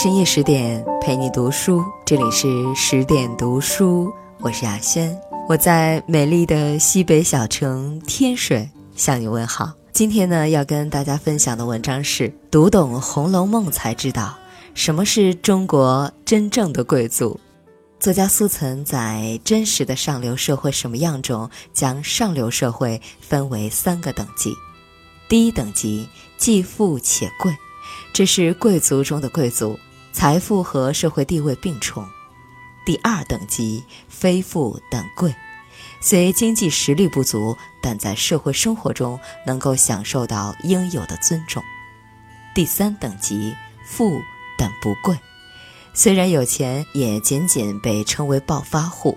深夜十点陪你读书，这里是十点读书，我是雅轩，我在美丽的西北小城天水向你问好。今天呢，要跟大家分享的文章是：读懂《红楼梦》才知道什么是中国真正的贵族。作家苏岑在《真实的上流社会什么样》中，将上流社会分为三个等级。第一等级既富且贵，这是贵族中的贵族，财富和社会地位并重。第二等级非富但贵，虽经济实力不足，但在社会生活中能够享受到应有的尊重。第三等级富但不贵，虽然有钱，也仅仅被称为暴发户，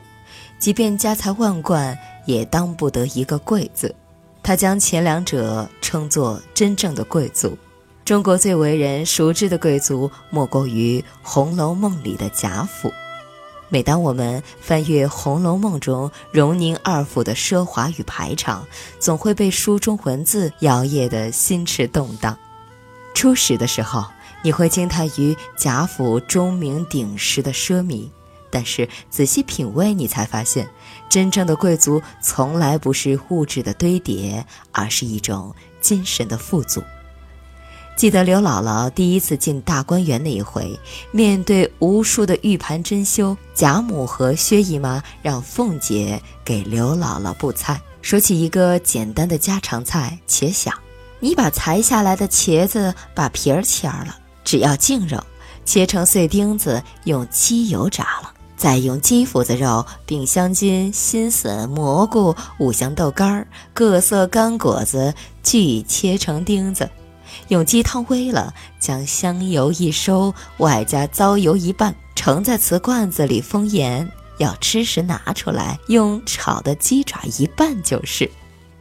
即便家财万贯，也当不得一个贵字。他将前两者称作真正的贵族。中国最为人熟知的贵族，莫过于《红楼梦》里的贾府。每当我们翻阅《红楼梦》中荣宁二府的奢华与排场，总会被书中文字摇曳的心驰动荡。初始的时候，你会惊叹于贾府钟鸣鼎食的奢靡。但是仔细品味，你才发现，真正的贵族从来不是物质的堆叠，而是一种精神的富足。记得刘姥姥第一次进大观园那一回，面对无数的玉盘珍馐，贾母和薛姨妈让凤姐给刘姥姥布菜，说起一个简单的家常菜——且想。你把裁下来的茄子把皮儿切了，只要净肉，切成碎丁子，用鸡油炸了。再用鸡脯子肉、并香筋、新笋、蘑菇、五香豆干、各色干果子俱切成丁子，用鸡汤煨了，将香油一收，外加糟油一半，盛在瓷罐子里封严。要吃时拿出来，用炒的鸡爪一拌就是。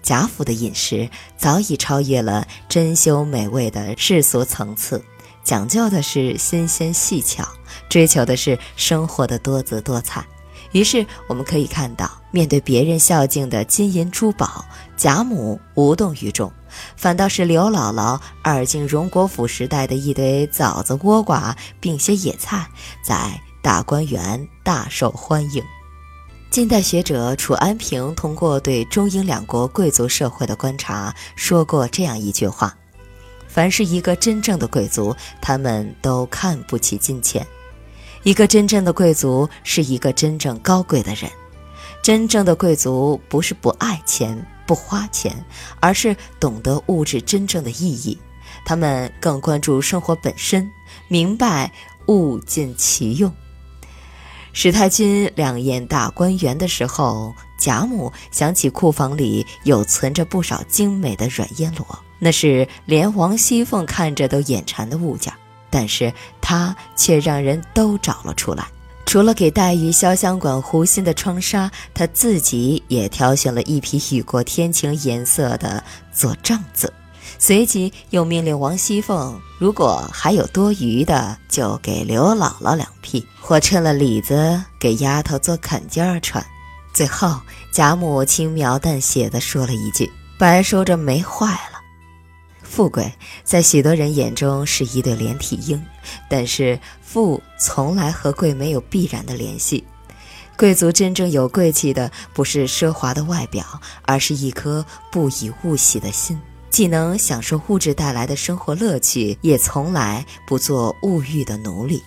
贾府的饮食早已超越了珍馐美味的世俗层次。讲究的是新鲜细巧，追求的是生活的多姿多彩。于是我们可以看到，面对别人孝敬的金银珠宝，贾母无动于衷，反倒是刘姥姥二进荣国府时代的一堆枣子、倭瓜，并些野菜，在大观园大受欢迎。近代学者楚安平通过对中英两国贵族社会的观察，说过这样一句话。凡是一个真正的贵族，他们都看不起金钱。一个真正的贵族是一个真正高贵的人。真正的贵族不是不爱钱、不花钱，而是懂得物质真正的意义。他们更关注生活本身，明白物尽其用。史太君两宴大观园的时候，贾母想起库房里有存着不少精美的软烟罗。那是连王熙凤看着都眼馋的物件，但是她却让人都找了出来。除了给黛玉潇湘馆湖心的窗纱，她自己也挑选了一匹雨过天晴颜色的做帐子，随即又命令王熙凤，如果还有多余的，就给刘姥姥两匹，或趁了里子给丫头做坎肩儿穿。最后，贾母轻描淡写的说了一句：“白收着没坏。”富贵在许多人眼中是一对连体婴，但是富从来和贵没有必然的联系。贵族真正有贵气的，不是奢华的外表，而是一颗不以物喜的心，既能享受物质带来的生活乐趣，也从来不做物欲的奴隶。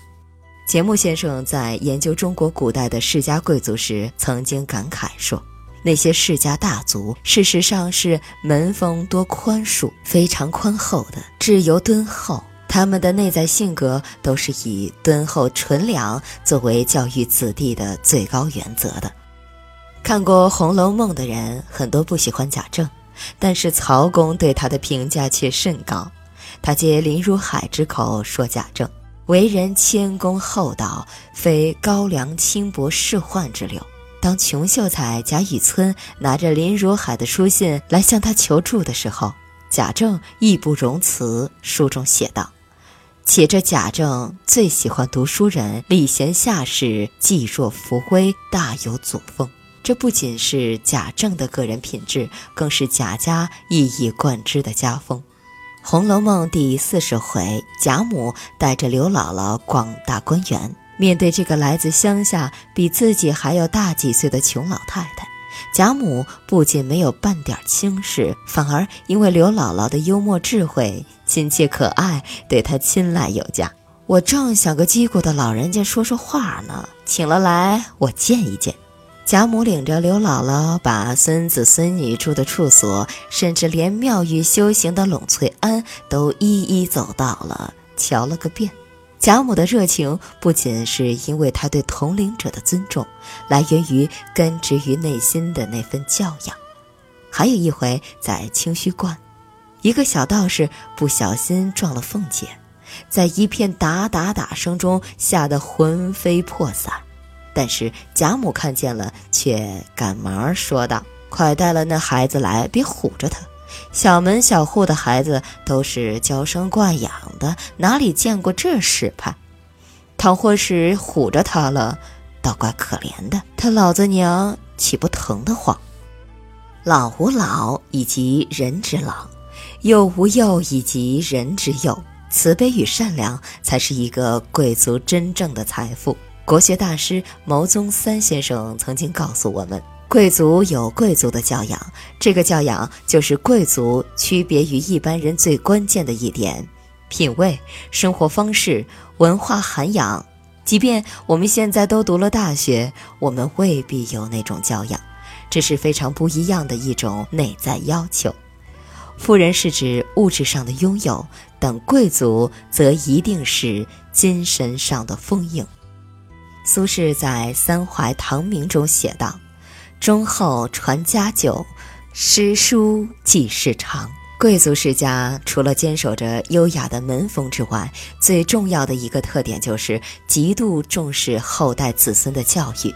钱穆先生在研究中国古代的世家贵族时，曾经感慨说。那些世家大族，事实上是门风多宽恕、非常宽厚的，质由敦厚。他们的内在性格都是以敦厚纯良作为教育子弟的最高原则的。看过《红楼梦》的人很多不喜欢贾政，但是曹公对他的评价却甚高。他借林如海之口说贾政为人谦恭厚道，非高粱轻薄仕宦之流。当穷秀才贾雨村拿着林如海的书信来向他求助的时候，贾政义不容辞。书中写道：“且这贾政最喜欢读书人，礼贤下士，济弱扶危，大有祖风。这不仅是贾政的个人品质，更是贾家一以贯之的家风。”《红楼梦》第四十回，贾母带着刘姥姥逛大观园。面对这个来自乡下、比自己还要大几岁的穷老太太，贾母不仅没有半点轻视，反而因为刘姥姥的幽默智慧、亲切可爱，对她青睐有加。我正想个叽咕的老人家说说话呢，请了来，我见一见。贾母领着刘姥姥，把孙子孙女住的处所，甚至连庙宇修行的栊翠庵，都一一走到了，瞧了个遍。贾母的热情，不仅是因为她对同龄者的尊重，来源于根植于内心的那份教养。还有一回在清虚观，一个小道士不小心撞了凤姐，在一片打打打声中，吓得魂飞魄散。但是贾母看见了，却赶忙说道：“快带了那孩子来，别唬着他。小门小户的孩子都是娇生惯养的，哪里见过这世派？倘或是唬着他了，倒怪可怜的。他老子娘岂不疼得慌？老吾老以及人之老，幼吾幼以及人之幼。慈悲与善良，才是一个贵族真正的财富。”国学大师牟宗三先生曾经告诉我们：贵族有贵族的教养，这个教养就是贵族区别于一般人最关键的一点——品味、生活方式、文化涵养。即便我们现在都读了大学，我们未必有那种教养，这是非常不一样的一种内在要求。富人是指物质上的拥有，等贵族则一定是精神上的丰盈。苏轼在《三怀唐明》中写道：“忠厚传家久，诗书继世长。”贵族世家除了坚守着优雅的门风之外，最重要的一个特点就是极度重视后代子孙的教育。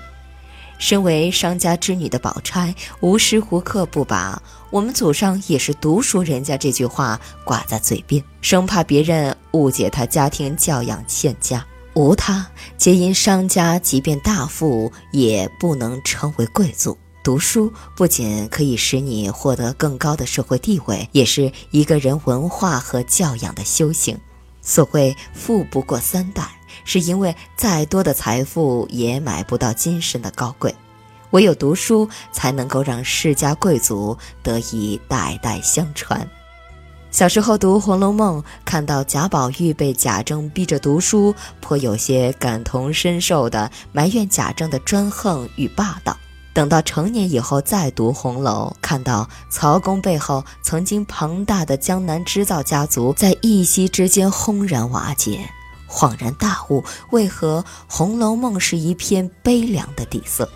身为商家之女的宝钗，无时无刻不把“我们祖上也是读书人家”这句话挂在嘴边，生怕别人误解她家庭教养欠佳。无他，皆因商家即便大富，也不能称为贵族。读书不仅可以使你获得更高的社会地位，也是一个人文化和教养的修行。所谓“富不过三代”，是因为再多的财富也买不到精神的高贵，唯有读书才能够让世家贵族得以代代相传。小时候读《红楼梦》，看到贾宝玉被贾政逼着读书，颇有些感同身受的埋怨贾政的专横与霸道。等到成年以后再读《红楼》，看到曹公背后曾经庞大的江南织造家族在一夕之间轰然瓦解，恍然大悟，为何《红楼梦》是一片悲凉的底色。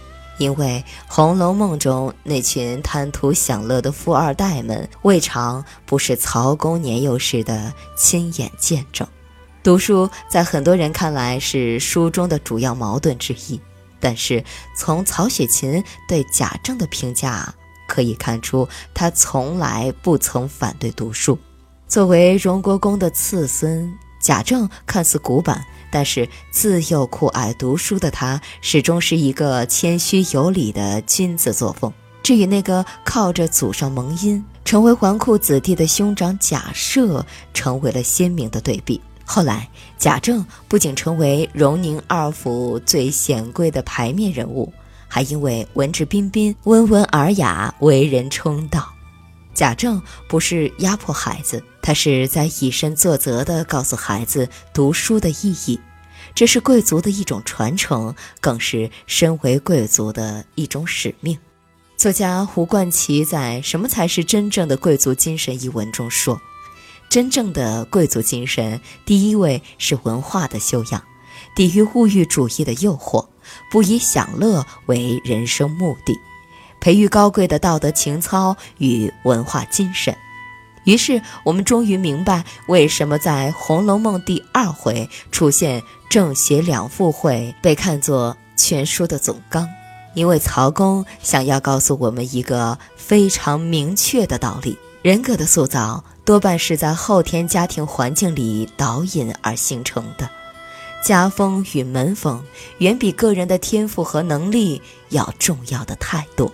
因为《红楼梦》中那群贪图享乐的富二代们，未尝不是曹公年幼时的亲眼见证。读书在很多人看来是书中的主要矛盾之一，但是从曹雪芹对贾政的评价可以看出，他从来不曾反对读书。作为荣国公的次孙，贾政看似古板。但是自幼酷爱读书的他，始终是一个谦虚有礼的君子作风。这与那个靠着祖上蒙荫成为纨绔子弟的兄长贾赦，成为了鲜明的对比。后来，贾政不仅成为荣宁二府最显贵的牌面人物，还因为文质彬彬、温文尔雅，为人称道。贾政不是压迫孩子，他是在以身作则地告诉孩子读书的意义，这是贵族的一种传承，更是身为贵族的一种使命。作家胡冠奇在《什么才是真正的贵族精神》一文中说：“真正的贵族精神，第一位是文化的修养，抵御物欲主义的诱惑，不以享乐为人生目的。”培育高贵的道德情操与文化精神，于是我们终于明白，为什么在《红楼梦》第二回出现正邪两副会被看作全书的总纲，因为曹公想要告诉我们一个非常明确的道理：人格的塑造多半是在后天家庭环境里导引而形成的，家风与门风远比个人的天赋和能力要重要的太多。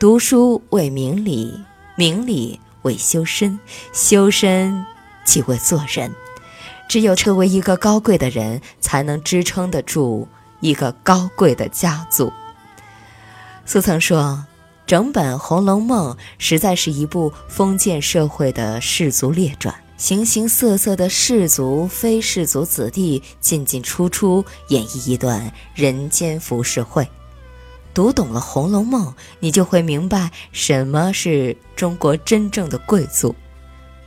读书为明理，明理为修身，修身即为做人。只有成为一个高贵的人，才能支撑得住一个高贵的家族。苏曾说：“整本《红楼梦》实在是一部封建社会的氏族列传，形形色色的士族、非士族子弟进进出出，演绎一段人间浮世绘。读懂了《红楼梦》，你就会明白什么是中国真正的贵族。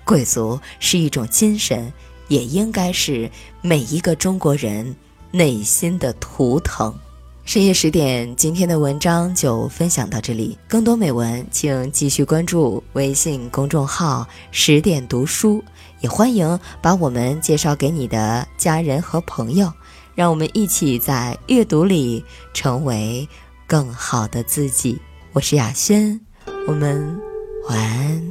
贵族是一种精神。”也应该是每一个中国人内心的图腾。深夜十点，今天的文章就分享到这里。更多美文，请继续关注微信公众号“十点读书”，也欢迎把我们介绍给你的家人和朋友，让我们一起在阅读里成为更好的自己。我是雅轩，我们晚安。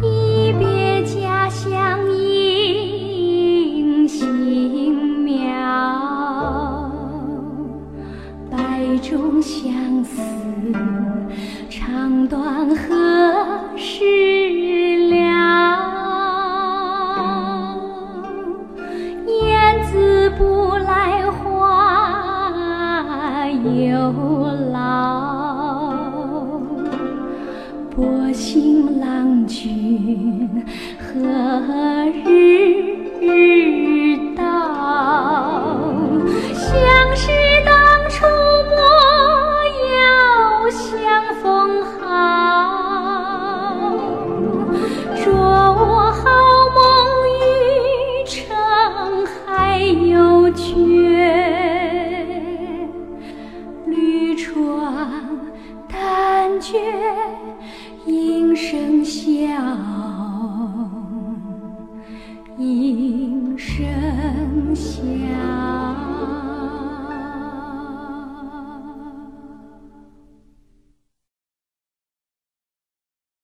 一别家乡音信我心郎君何日到？相识。